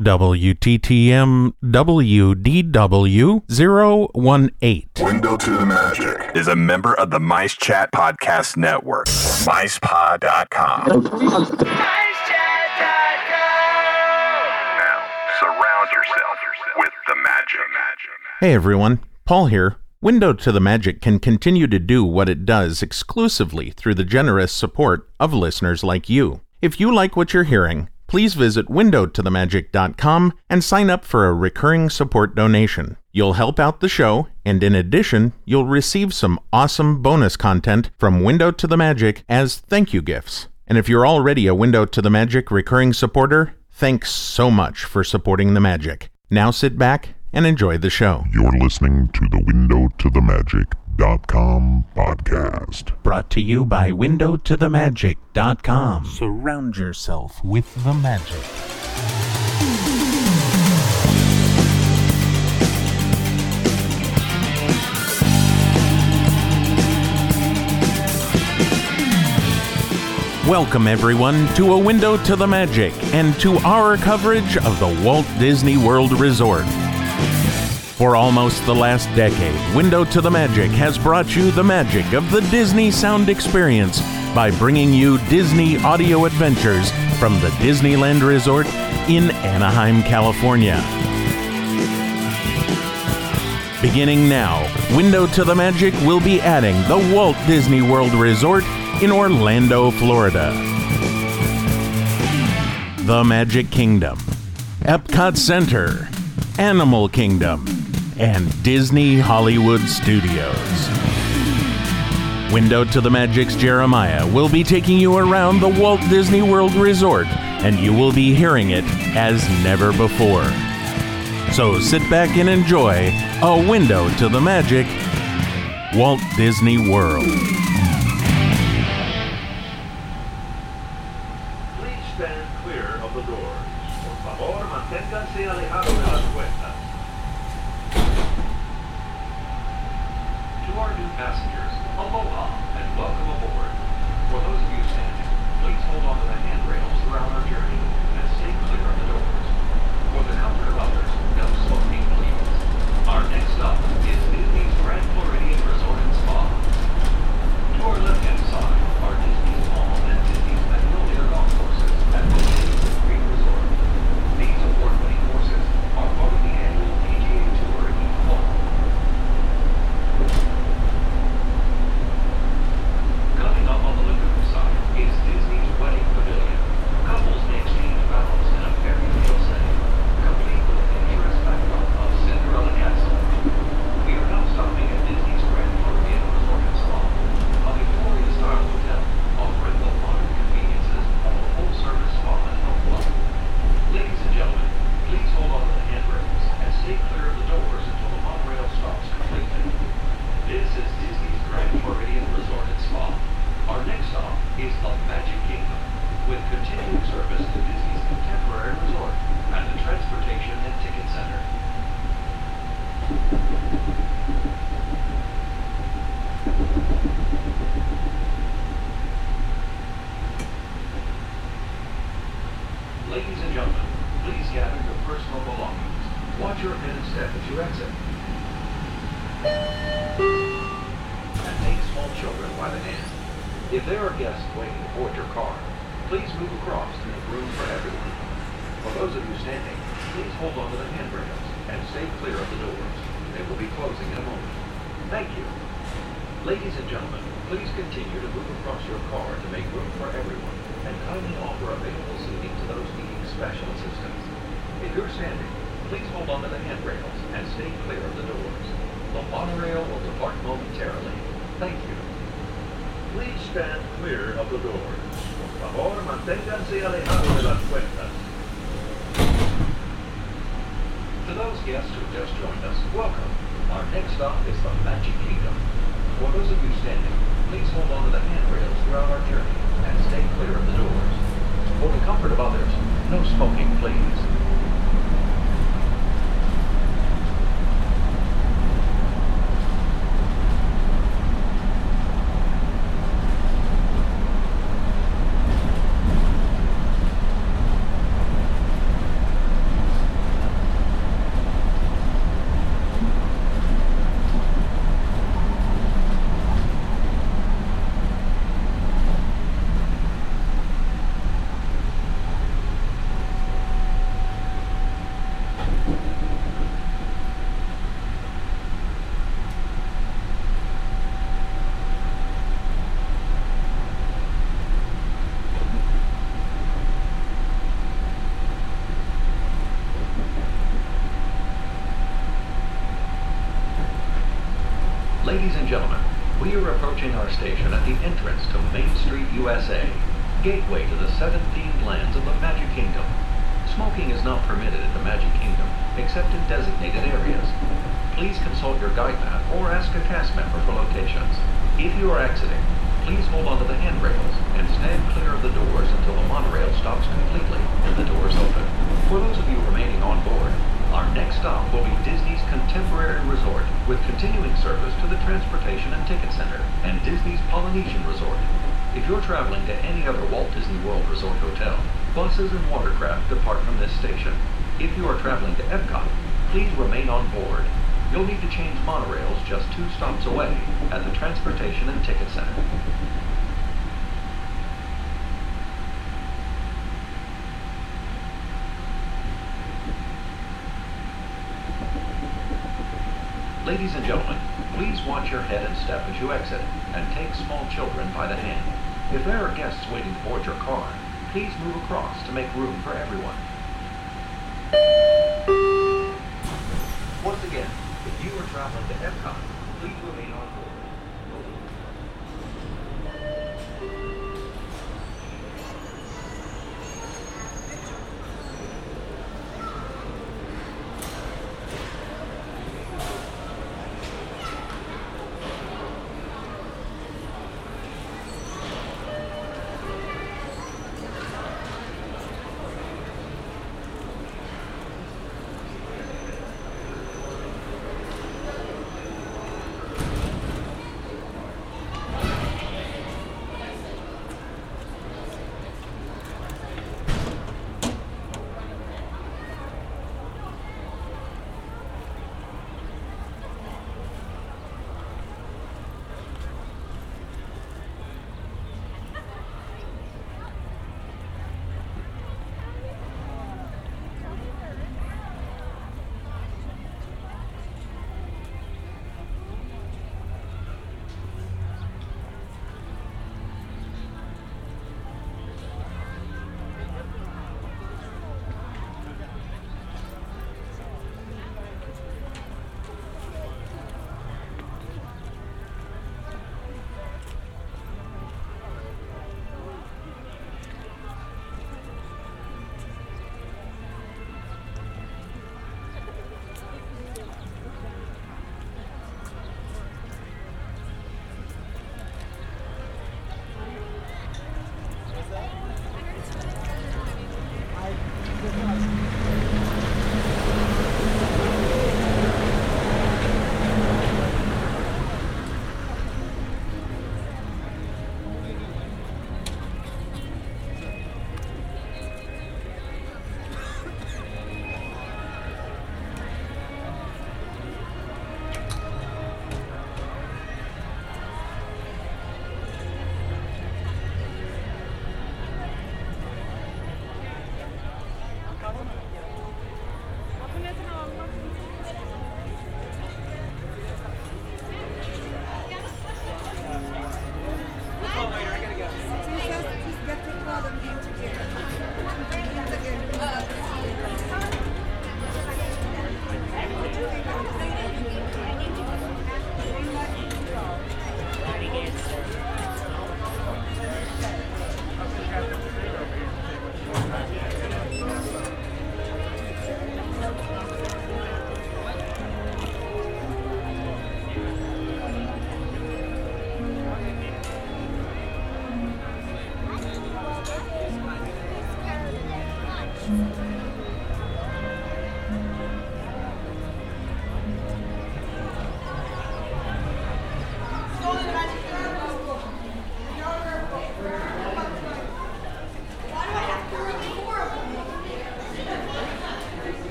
WTTM WDW 018. Window to the Magic is a member of the Mice Chat Podcast Network. MicePod.com. Now, surround yourself with the magic. Hey everyone, Paul here. Window to the Magic can continue to do what it does exclusively through the generous support of listeners like you. If you like what you're hearing, please visit windowtothemagic.com and sign up for a recurring support donation. You'll help out the show, and in addition, you'll receive some awesome bonus content from Window to the Magic as thank you gifts. And if you're already a Window to the Magic recurring supporter, thanks so much for supporting the magic. Now sit back and enjoy the show. You're listening to the Window to the Magic.com podcast. Brought to you by windowtothemagic.com. Surround yourself with the magic. Welcome, everyone, to A Window to the Magic and to our coverage of the Walt Disney World Resort. For almost the last decade, Window to the Magic has brought you the magic of the Disney sound experience by bringing you Disney audio adventures from the Disneyland Resort in Anaheim, California. Beginning now, Window to the Magic will be adding the Walt Disney World Resort in Orlando, Florida. The Magic Kingdom, Epcot Center, Animal Kingdom, and Disney Hollywood Studios. Window to the Magic's Jeremiah will be taking you around the Walt Disney World Resort, and you will be hearing it as never before. So sit back and enjoy A Window to the Magic, Walt Disney World. Will be closing in a moment. Thank you. Ladies and gentlemen, please continue to move across your car to make room for everyone and kindly offer available seating to those needing special assistance. If you're standing, please hold on to the handrails and stay clear of the doors. The monorail will depart momentarily. Thank you. Please stand clear of the doors. Por favor, manténganse alejados de las puertas. To those guests who just joined us, welcome. Our next stop is the Magic Kingdom. For those of you standing, please hold on to the handrails throughout our journey and stay clear of the doors. For the comfort of others, no smoking, please. Ladies and gentlemen, we are approaching our station at the entrance to Main Street, USA, gateway to the seven themed lands of the Magic Kingdom. Smoking is not permitted at the Magic Kingdom, except in designated areas. Please consult your guide map or ask a cast member for locations. If you are exiting, please hold onto the handrails and stand clear of the doors until the monorail stops completely and the doors open. For those of you remaining on board, our next stop will be Disney's Contemporary Resort with continuing service to the Transportation and Ticket Center and Disney's Polynesian Resort. If you're traveling to any other Walt Disney World Resort hotel, buses and watercraft depart from this station. If you are traveling to Epcot, please remain on board. You'll need to change monorails just two stops away at the Transportation and Ticket Center. Ladies and gentlemen, please watch your head and step as you exit, and take small children by the hand. If there are guests waiting to board your car, please move across to make room for everyone. Once again, if you are traveling to Epcot, please remain on board.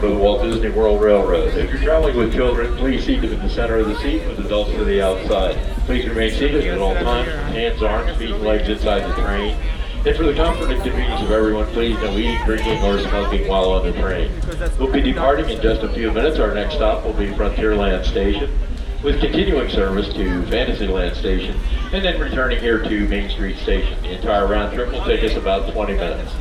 To the Walt Disney World Railroad. If you're traveling with children, please seat them in the center of the seat with adults to the outside. Please remain seated at all times, hands, arms, feet, legs inside the train. And for the comfort and convenience of everyone, please no eating, drinking, or smoking while on the train. We'll be departing in just a few minutes. Our next stop will be Frontierland Station, with continuing service to Fantasyland Station, and then returning here to Main Street Station. The entire round trip will take us about 20 minutes.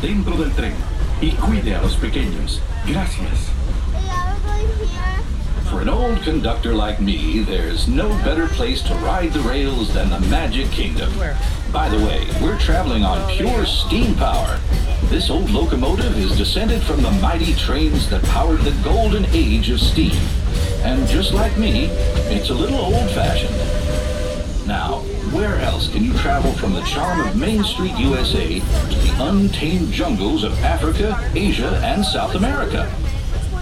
Dentro del tren. Y cuide a los pequeños. Gracias. For an old conductor like me, there's no better place to ride the rails than the Magic Kingdom. By the way, we're traveling on oh, pure steam power. This old locomotive is descended from the mighty trains that powered the golden age of steam. And just like me, it's a little old-fashioned. Now, where else can you travel from the charm of Main Street, USA to the untamed jungles of Africa, Asia, and South America?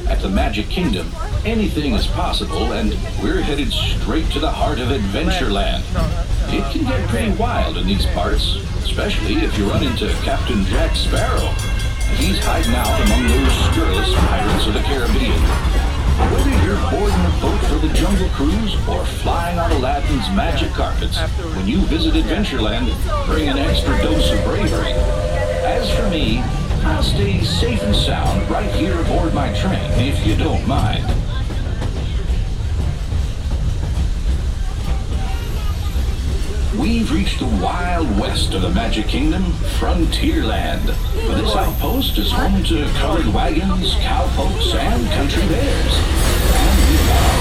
At the Magic Kingdom, anything is possible, and we're headed straight to the heart of Adventureland. It can get pretty wild in these parts, especially if you run into Captain Jack Sparrow. He's hiding out among those scurrilous pirates of the Caribbean. Whether you're boarding a boat for the Jungle Cruise or flying on Aladdin's magic carpets, when you visit Adventureland, bring an extra dose of bravery. As for me, I'll stay safe and sound right here aboard my train, if you don't mind. We've reached the wild west of the Magic Kingdom, Frontierland. This outpost is home to colored wagons, cowpokes, and country bears. And we've got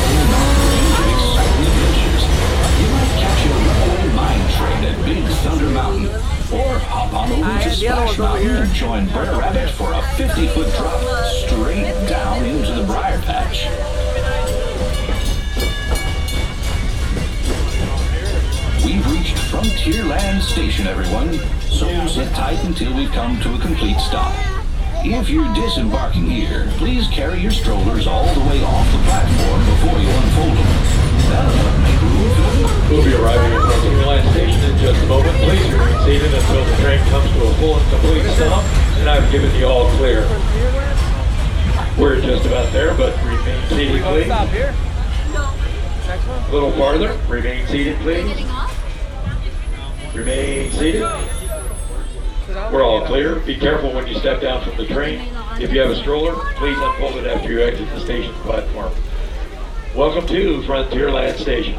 range of exciting adventures. You might catch a runaway mine train at Big Thunder Mountain, or hop on over to Splash Mountain and join Brer Rabbit for a 50-foot drop straight down into the Briar Patch. Frontierland Station, everyone, so sit tight until we come to a complete stop. If you're disembarking here, please carry your strollers all the way off the platform before you unfold them. That'll make room for them. We'll be arriving at Frontierland Station in just a moment. Please remain seated until the train comes to a full and complete stop, and I've given you all clear. We're just about there, but remain seated, please. stop here A little farther. Remain seated, please. Remain seated. We're all clear. Be careful when you step down from the train. If you have a stroller, please unfold it after you exit the station platform. Welcome to Frontierland Station.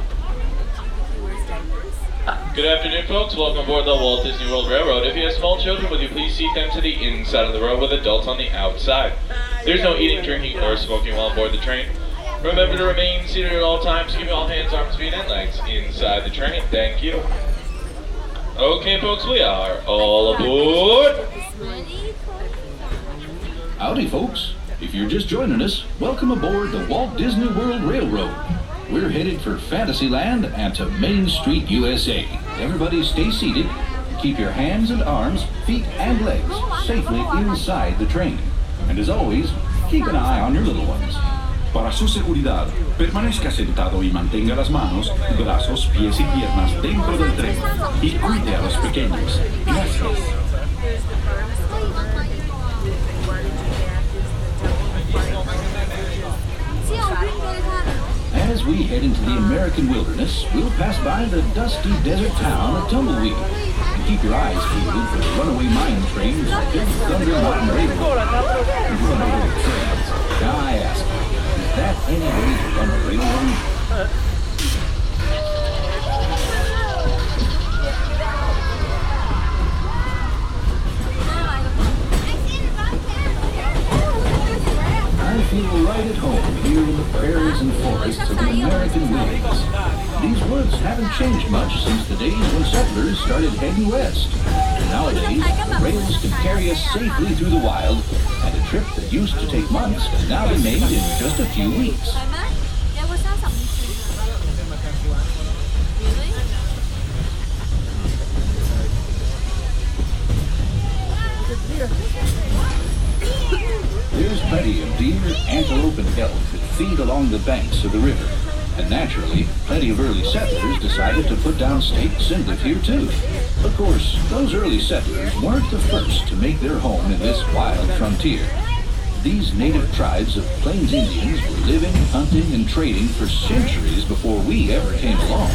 Good afternoon, folks. Welcome aboard the Walt Disney World Railroad. If you have small children, would you please seat them to the inside of the row with adults on the outside? There's no eating, drinking, or smoking while aboard the train. Remember to remain seated at all times. Keep all hands, arms, feet, and legs inside the train. Thank you. Okay, folks, we are all aboard. Howdy, folks. If you're just joining us, welcome aboard the Walt Disney World Railroad. We're headed for Fantasyland and to Main Street, USA. Everybody stay seated, Keep your hands and arms, feet and legs safely inside the train. And as always, keep an eye on your little ones. Para su seguridad, permanezca sentado y mantenga las manos, brazos, pies y piernas dentro del tren. Y cuide a los pequeños. Gracias. As we head into the American wilderness, we'll pass by the dusty desert town of Tumbleweed. Keep your eyes peeled for the runaway mine trains Big Thunder Mountain Railroad. Runaway trains. I that any way to run uh, a feel right at home here in the prairies and forests of the American wilderness. These woods haven't changed much since the days when settlers started heading west. Nowadays, the rails can carry us safely through the wild, and a trip that used to take months can now be made in just a few weeks. Plenty of deer, antelope, and elk that feed along the banks of the river. And naturally, plenty of early settlers decided to put down stakes and live here too. Of course, those early settlers weren't the first to make their home in this wild frontier. These native tribes of Plains Indians were living, hunting, and trading for centuries before we ever came along.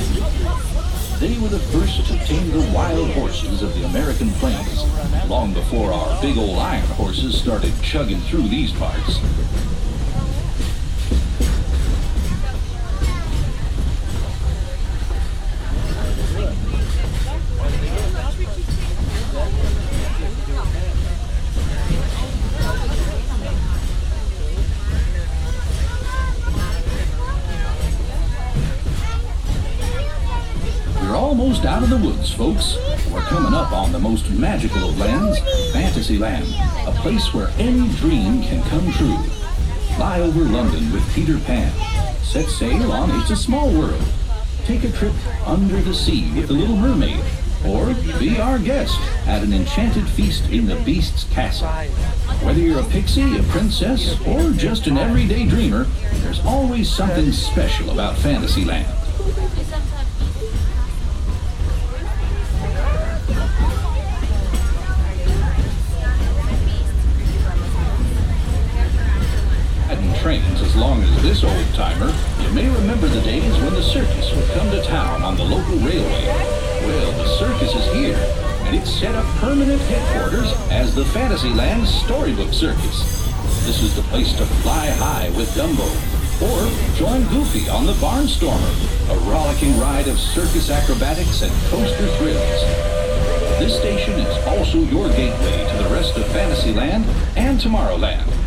They were the first to tame the wild horses of the American plains, long before our big old iron horses started chugging through these parts. Folks. We're coming up on the most magical of lands, Fantasyland, a place where any dream can come true. Fly over London with Peter Pan. Set sail on It's a Small World. Take a trip under the sea with the Little Mermaid. Or be our guest at an enchanted feast in the Beast's castle. Whether you're a pixie, a princess, or just an everyday dreamer, there's always something special about Fantasyland. This old timer, you may remember the days when the circus would come to town on the local railway. Well, the circus is here, and it's set up permanent headquarters as the Fantasyland Storybook Circus. This is the place to fly high with Dumbo, or join Goofy on the Barnstormer, a rollicking ride of circus acrobatics and coaster thrills. This station is also your gateway to the rest of Fantasyland and Tomorrowland.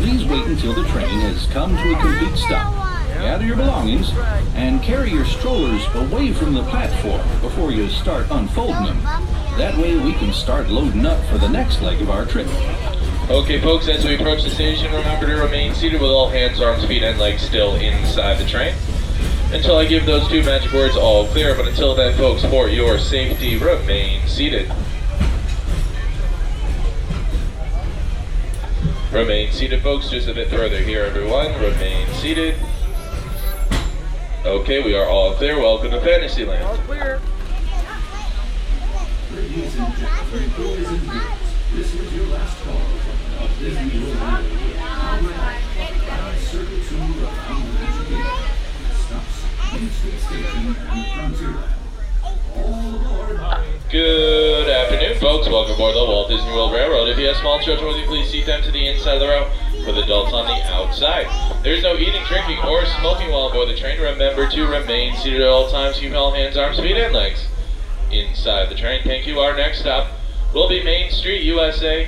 Please wait until the train has come to a complete stop. Gather your belongings and carry your strollers away from the platform before you start unfolding them. That way we can start loading up for the next leg of our trip. Okay, folks, as we approach the station, remember to remain seated with all hands, arms, feet, and legs still inside the train. Until I give those two magic words all clear, but until then, folks, for your safety, remain seated. Remain seated, folks, just a bit further here, everyone. Remain seated. Okay, we are all clear. Welcome to Fantasyland. All clear. Ladies and gentlemen, boys and girls, this is your last call of Disney World Radio. Now we're back on a circuit tour around the Magic Kingdom. Stops Main Street Station and Frontierland. Good afternoon, folks. Welcome aboard the Walt Disney World Railroad. If you have small children with you, please seat them to the inside of the row with adults on the outside. There's no eating, drinking, or smoking while aboard the train. Remember to remain seated at all times. Keep all hands, arms, feet, and legs inside the train. Thank you. Our next stop will be Main Street, USA.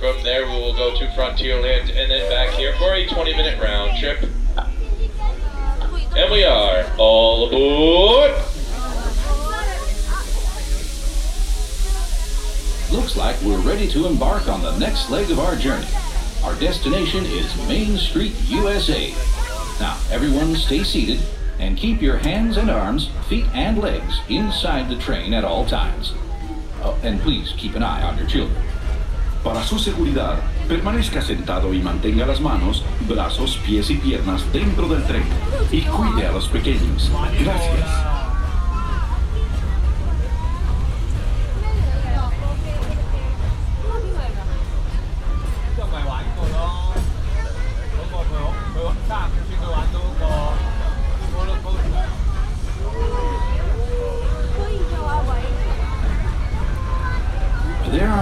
From there, we will go to Frontierland and then back here for a 20 minute round trip. And we are all aboard. Looks like we're ready to embark on the next leg of our journey. Our destination is Main Street, USA. Now, everyone stay seated and keep your hands and arms, feet and legs inside the train at all times. Oh, and please keep an eye on your children. Para su seguridad, permanezca sentado y mantenga las manos, brazos, pies y piernas dentro del tren. Y cuide a los pequeños. Gracias.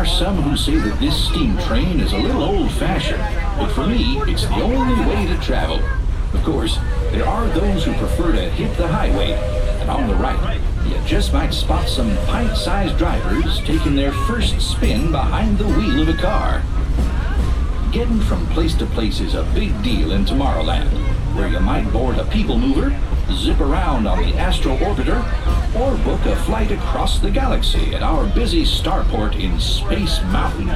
Some who say that this steam train is a little old-fashioned, but for me, it's the only way to travel. Of course, there are those who prefer to hit the highway, and on the right, you just might spot some pint-sized drivers taking their first spin behind the wheel of a car. Getting from place to place is a big deal in Tomorrowland, where you might board a people mover, zip around on the Astro Orbiter, or book a flight across the galaxy at our busy starport in Space Mountain.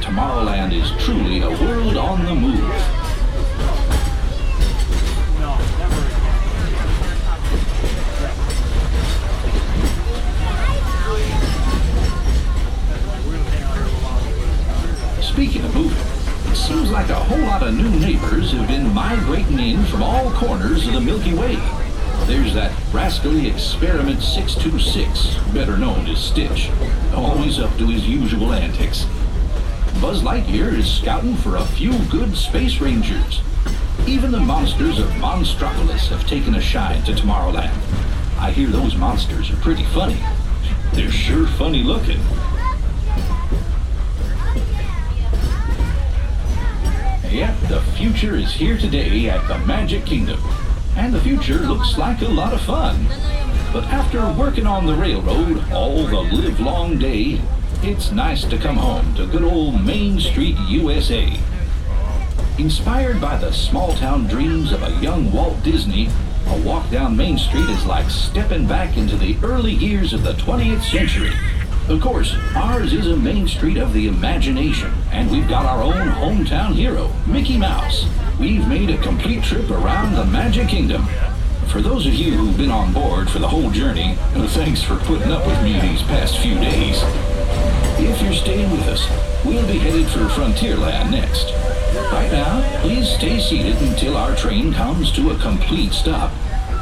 Tomorrowland is truly a world on the move. Speaking of moving, it seems like a whole lot of new neighbors have been migrating in from all corners of the Milky Way. There's that rascally Experiment 626, better known as Stitch, always up to his usual antics. Buzz Lightyear is scouting for a few good space rangers. Even the monsters of Monstropolis have taken a shine to Tomorrowland. I hear those monsters are pretty funny. They're sure funny looking. Yep, the future is here today at the Magic Kingdom. And the future looks like a lot of fun. But after working on the railroad all the livelong day, it's nice to come home to good old Main Street, USA. Inspired by the small town dreams of a young Walt Disney, a walk down Main Street is like stepping back into the early years of the 20th century. Of course, ours is a Main Street of the imagination, and we've got our own hometown hero, Mickey Mouse. We've made a complete trip around the Magic Kingdom. For those of you who've been on board for the whole journey, uh, thanks for putting up with me these past few days. If you're staying with us, we'll be headed for Frontierland next. Right now, please stay seated until our train comes to a complete stop.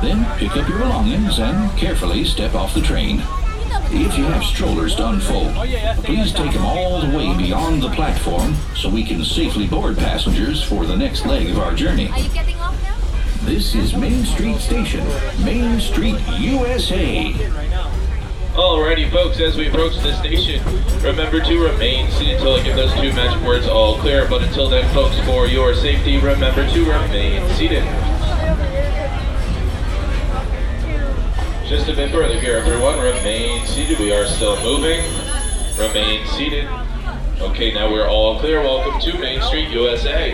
Then pick up your belongings and carefully step off the train. If you have strollers oh, to unfold, please take them all the way beyond the platform so we can safely board passengers for the next leg of our journey. Are you getting off now? This is Main Street Station, Main Street, USA. Alrighty, folks, as we approach the station, remember to remain seated until I give those two magic words all clear. But until then, folks, for your safety, remember to remain seated. Just a bit further here, everyone. Remain seated. We are still moving. Remain seated. Okay, now we're all clear. Welcome to Main Street, USA.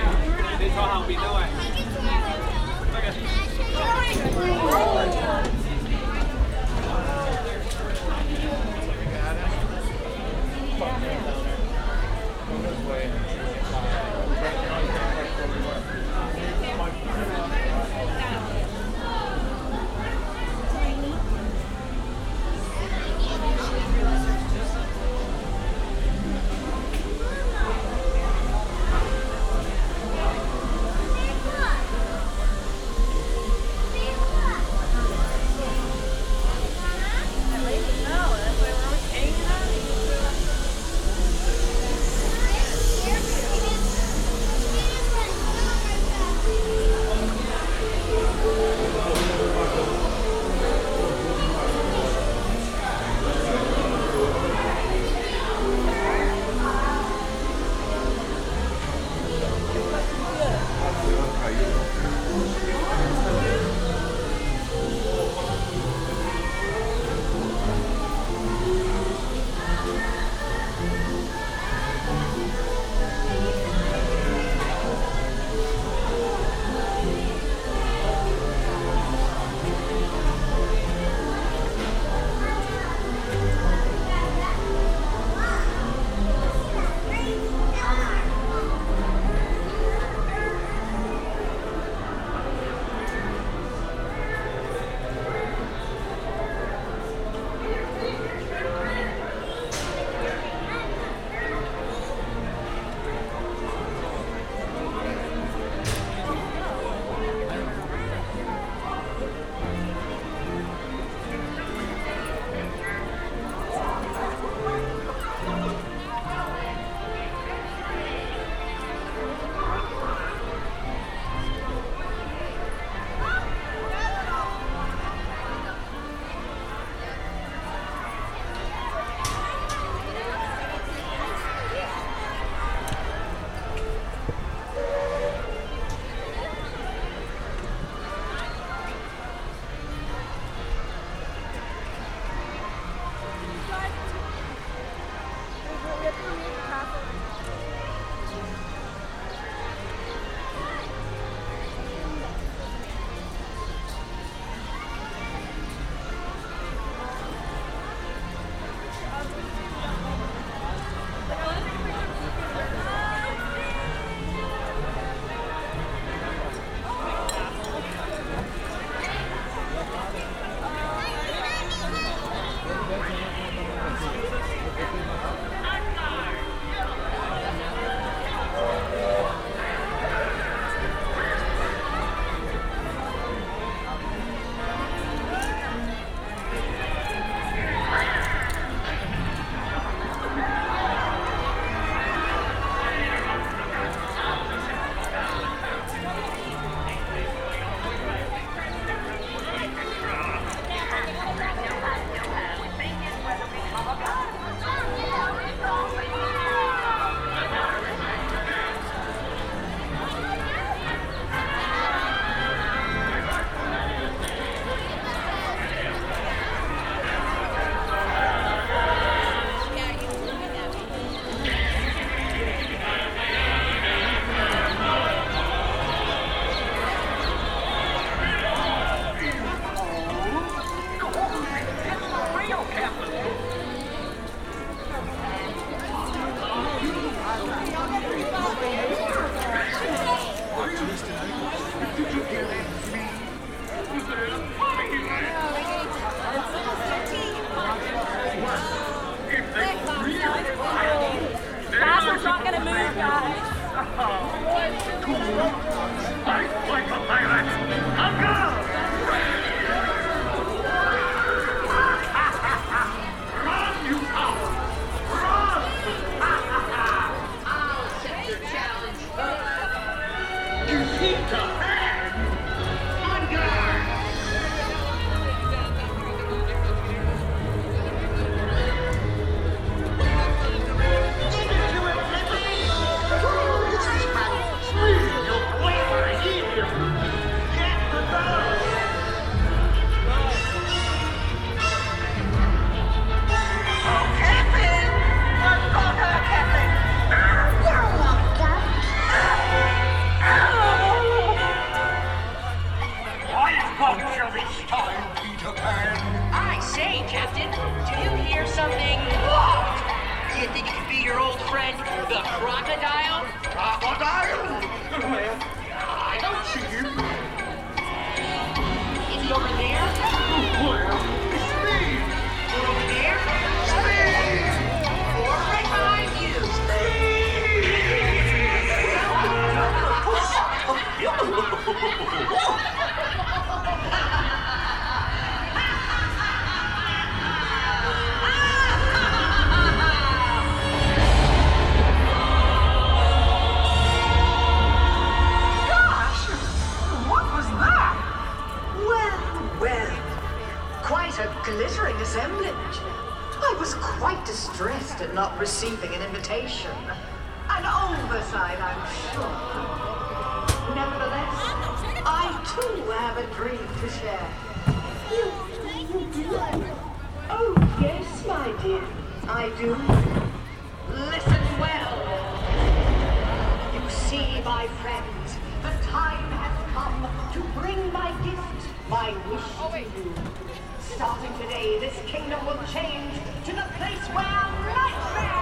I Captain, do you hear something? What? Do you think it could be your old friend, the crocodile? Crocodile? Well, I don't see him. Is he over there? Well, it's me. Over there? Or right behind you? Gosh! distressed at not receiving an invitation. An oversight, I'm sure. Nevertheless, I too have a dream to share. You, you do? Oh, yes, my dear. I do. Listen well. You see, my friends, the time has come to bring my gift, my wish to you. Starting today, this kingdom will change to the place where nightmares come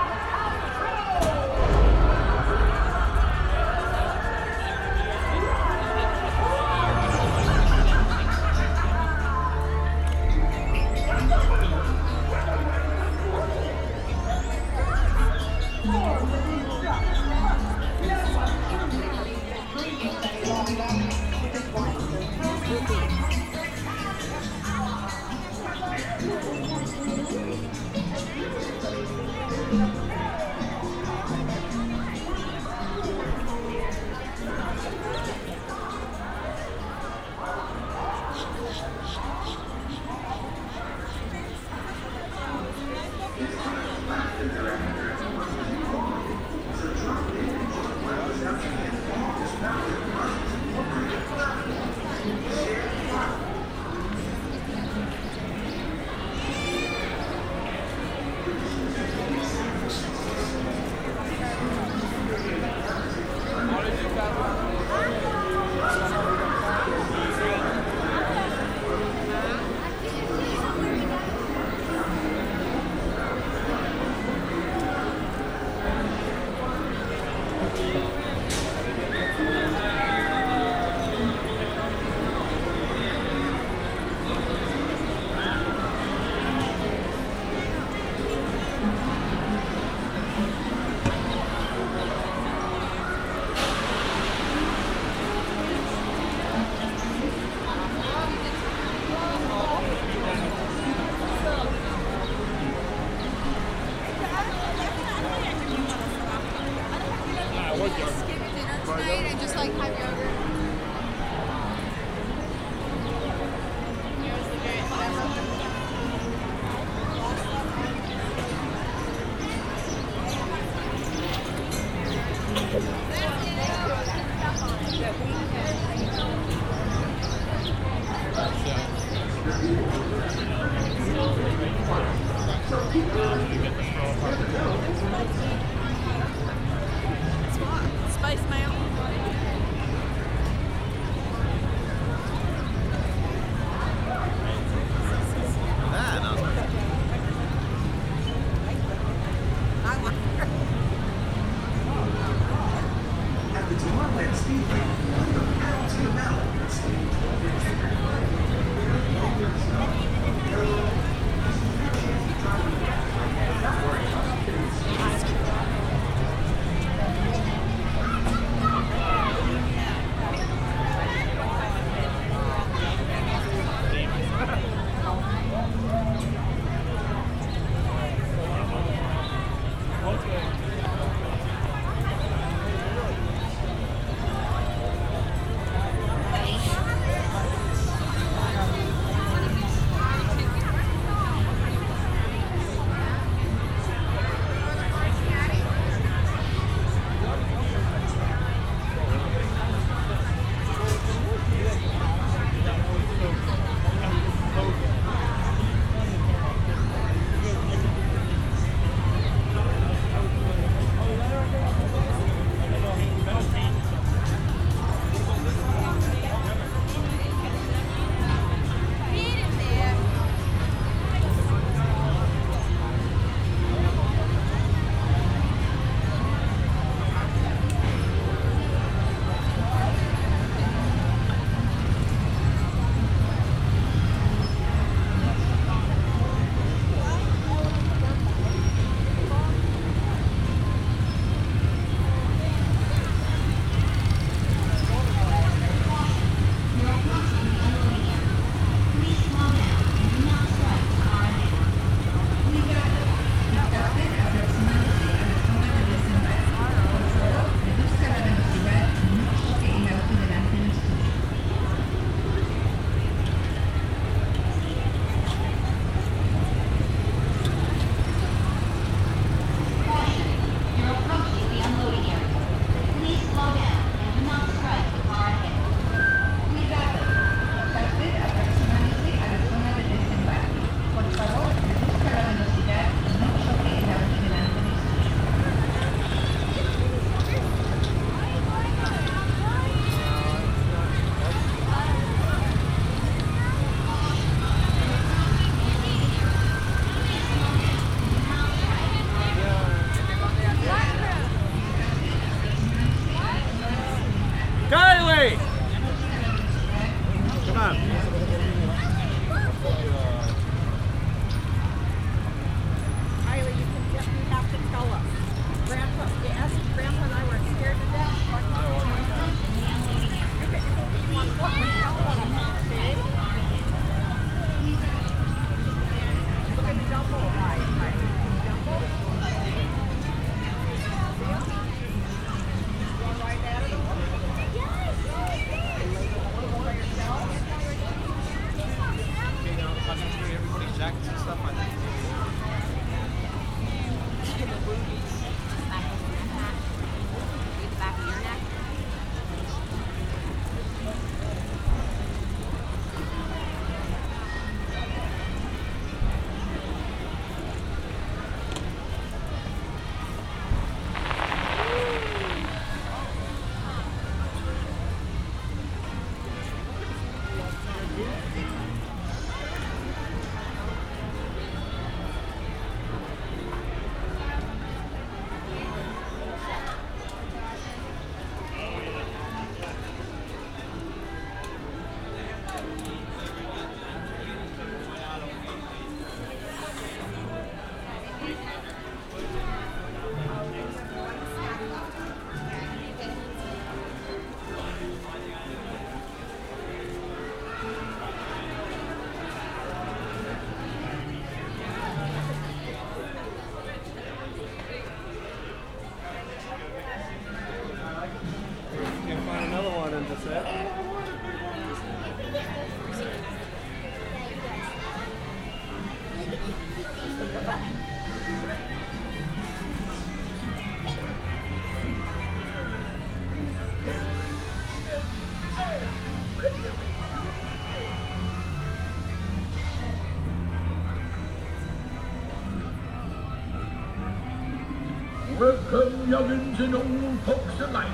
and old folks alike,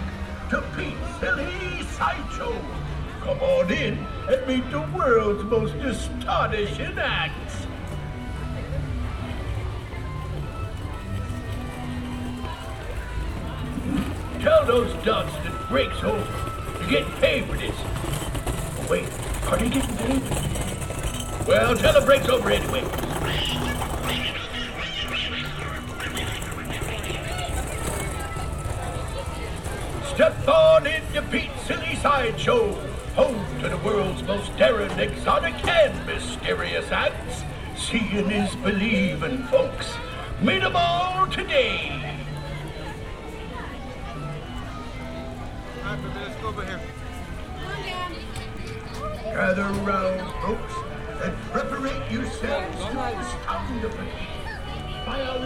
to Pete Silly Sideshow. Come on in and meet the world's most astonishing acts. Tell those ducks that breaks over. You're getting paid for this. Oh, wait, are they getting paid? Well, tell the breaks over anyway. Sideshow, home to the world's most daring, exotic, and mysterious acts. Seeing is believing, folks. Meet 'em all today. Let's go over here. Gather round, folks, and preparate yourselves to astound the. By our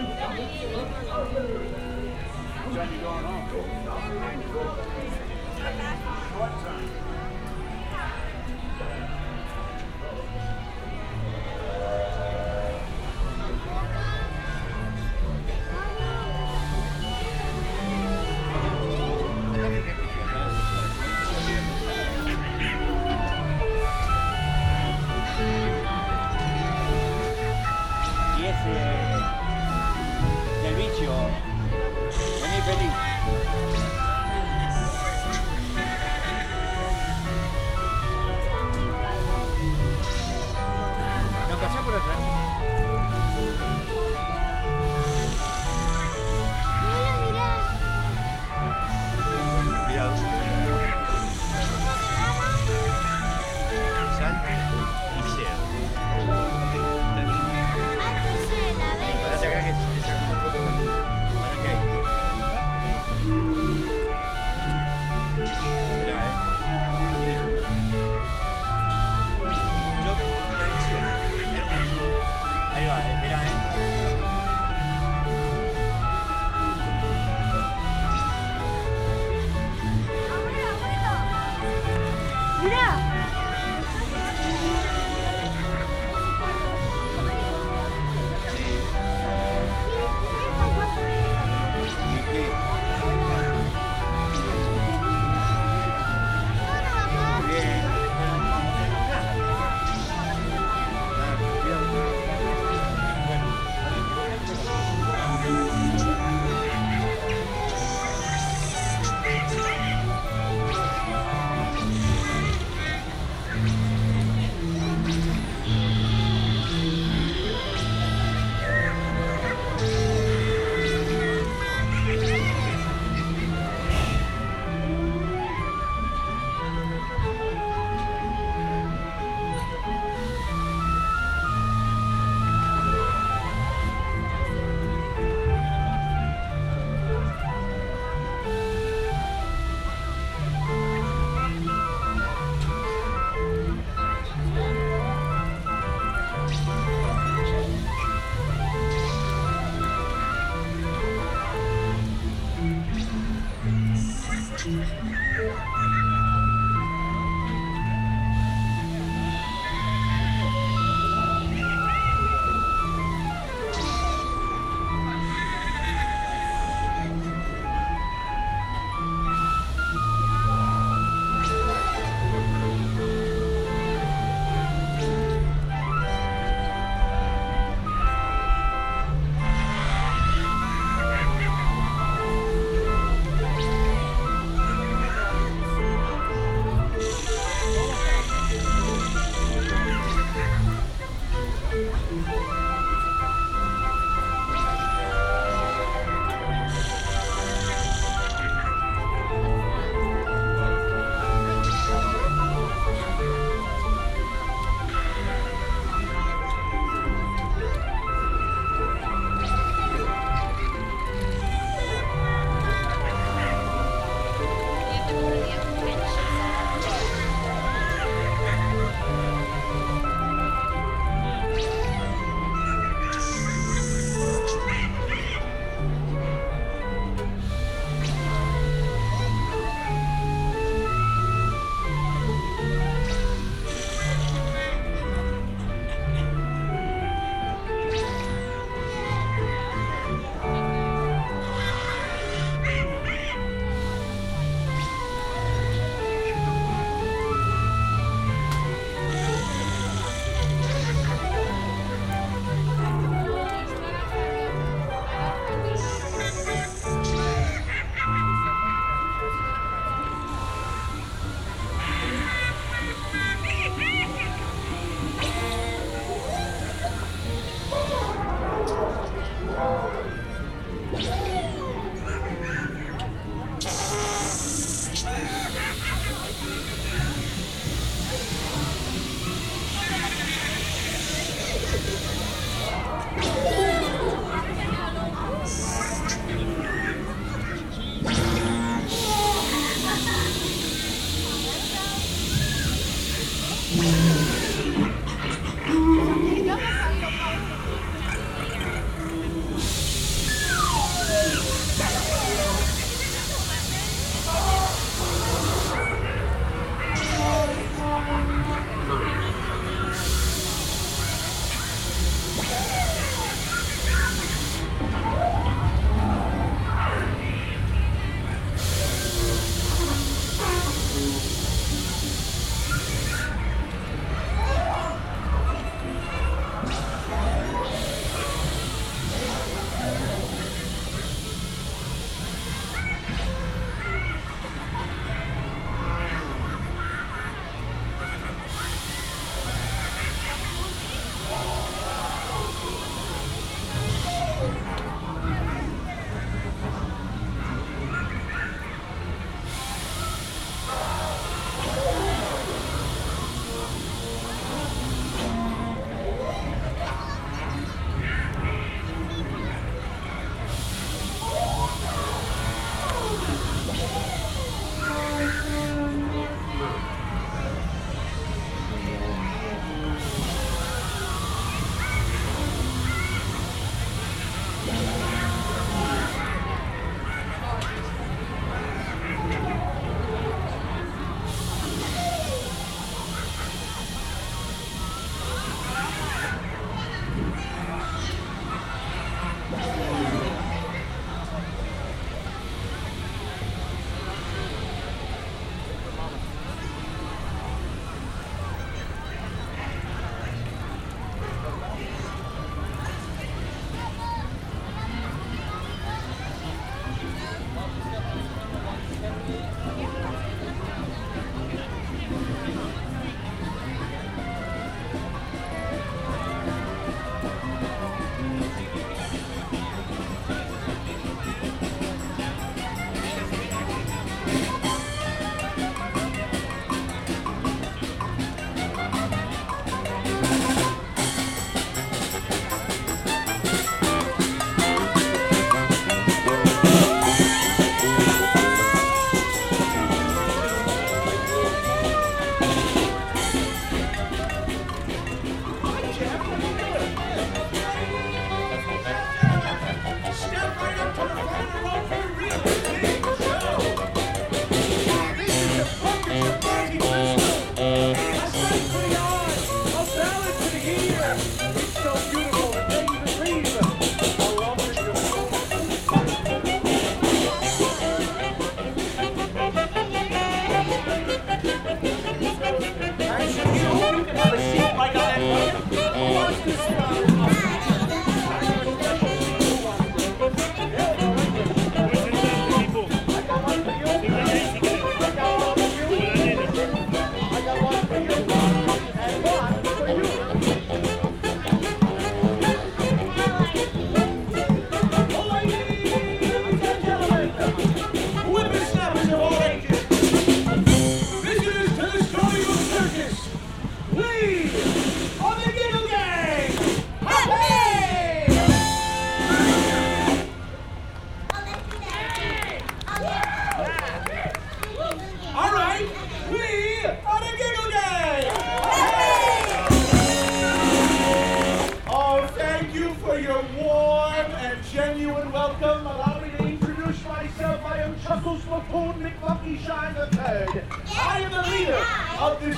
welcome. Allow me to introduce myself. I am Chuckles McCoon McLucky Shine Third. Yes, I am the leader of this.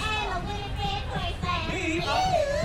Me?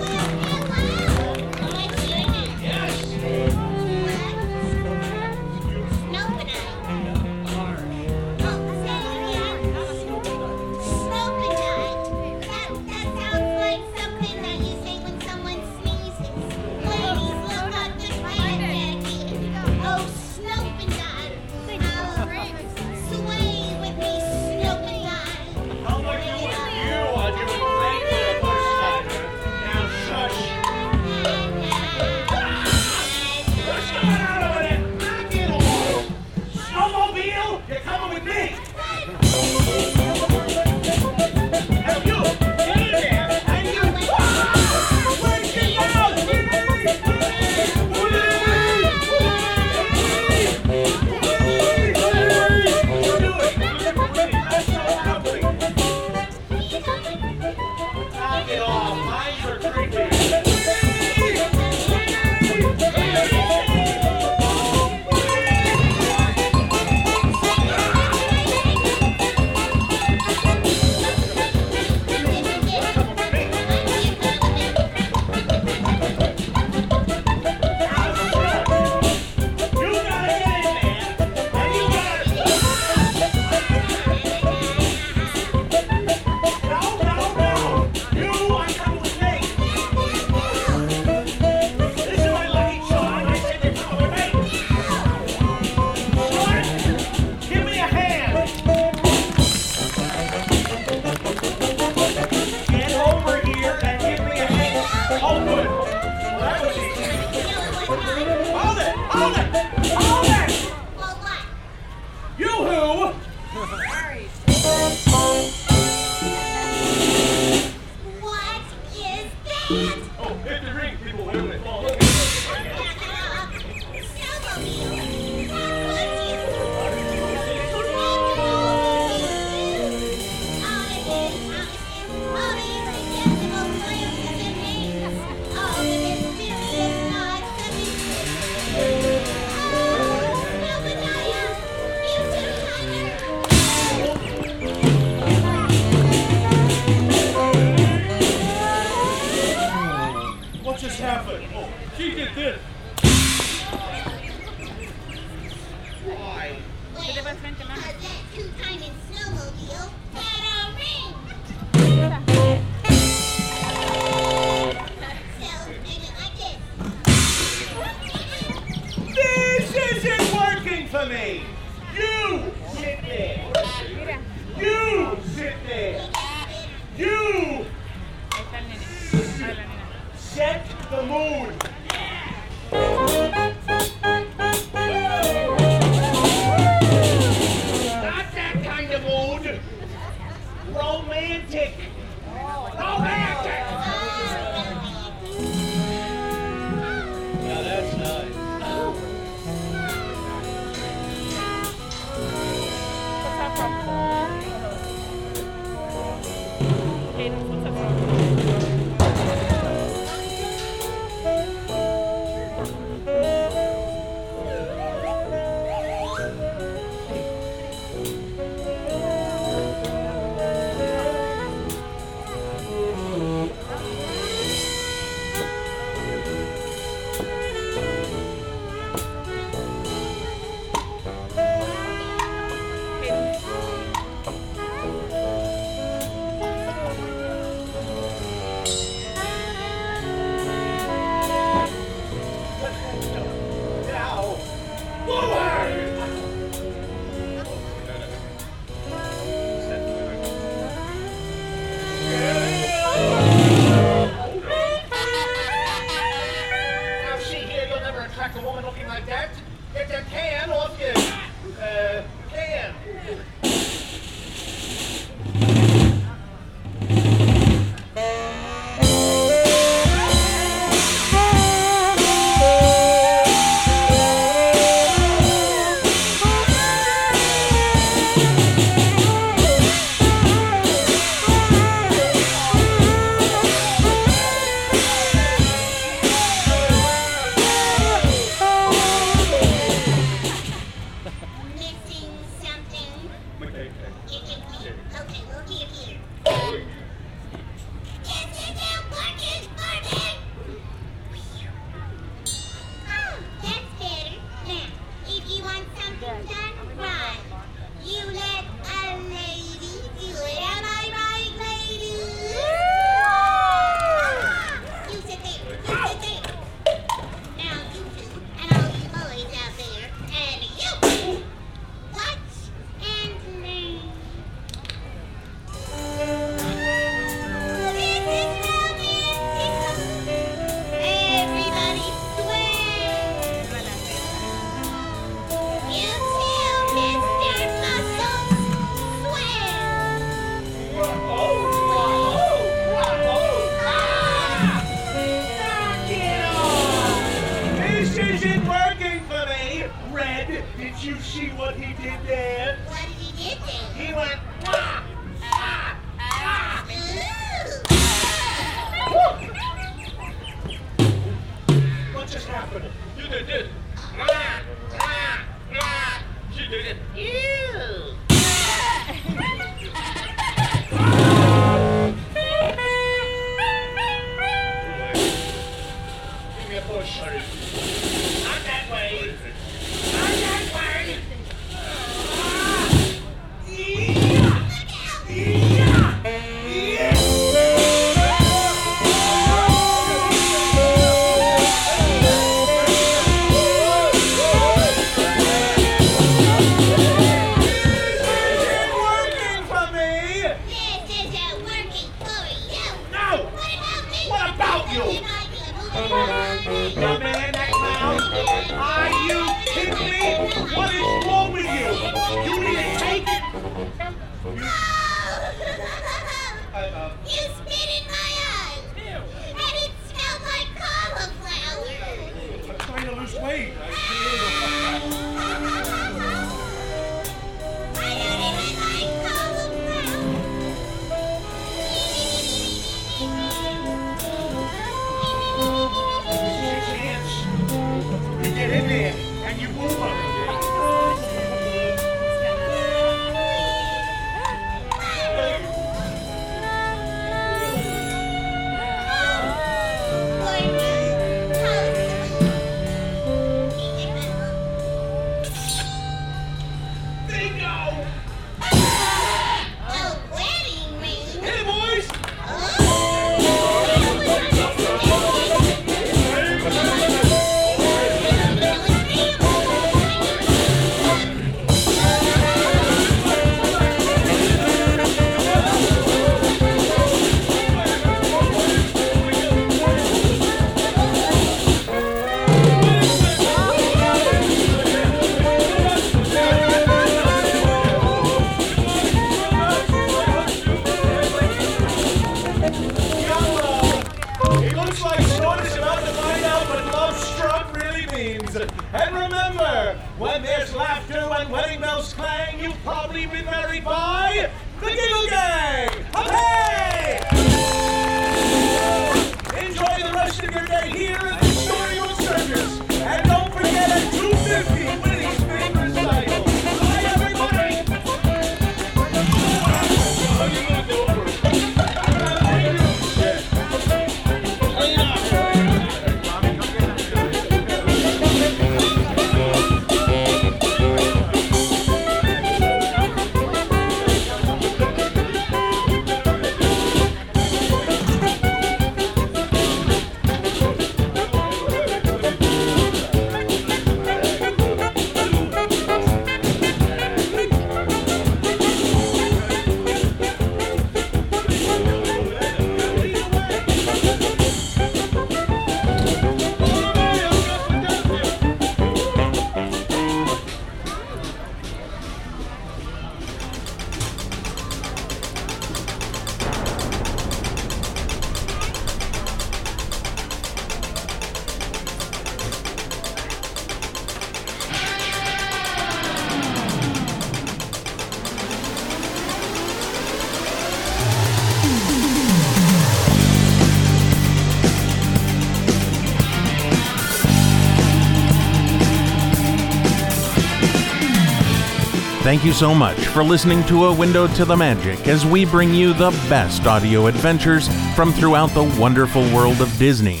Thank you so much for listening to A Window to the Magic as we bring you the best audio adventures from throughout the wonderful world of Disney.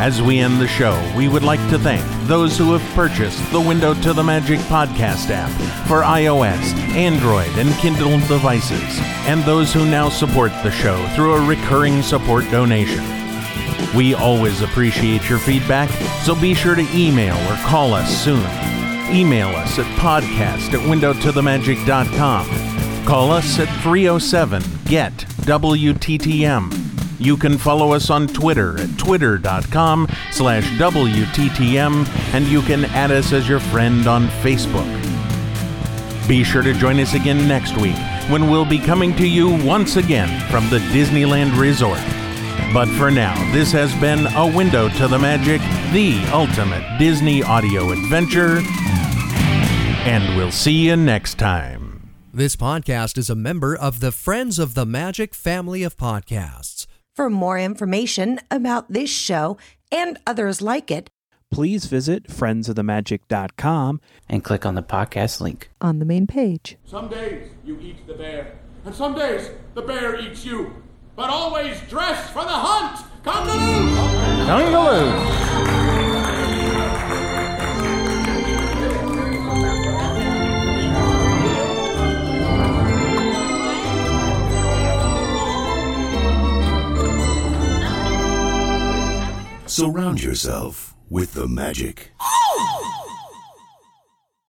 As we end the show, we would like to thank those who have purchased the Window to the Magic podcast app for iOS, Android, and Kindle devices, and those who now support the show through a recurring support donation. We always appreciate your feedback, so be sure to email or call us soon. Email us at podcast at windowtothemagic.com. Call us at 307 GET WTTM. You can follow us on Twitter at twitter.com slash WTTM, and you can add us as your friend on Facebook. Be sure to join us again next week when we'll be coming to you once again from the Disneyland Resort. But for now, this has been A Window to the Magic, the ultimate Disney audio adventure, and we'll see you next time. This podcast is a member of the Friends of the Magic family of podcasts. For more information about this show and others like it, please visit friendsofthemagic.com and click on the podcast link on the main page. Some days you eat the bear, and some days the bear eats you. But always dress for the hunt! Congaloo! Congaloo! Surround yourself with the magic. Oh!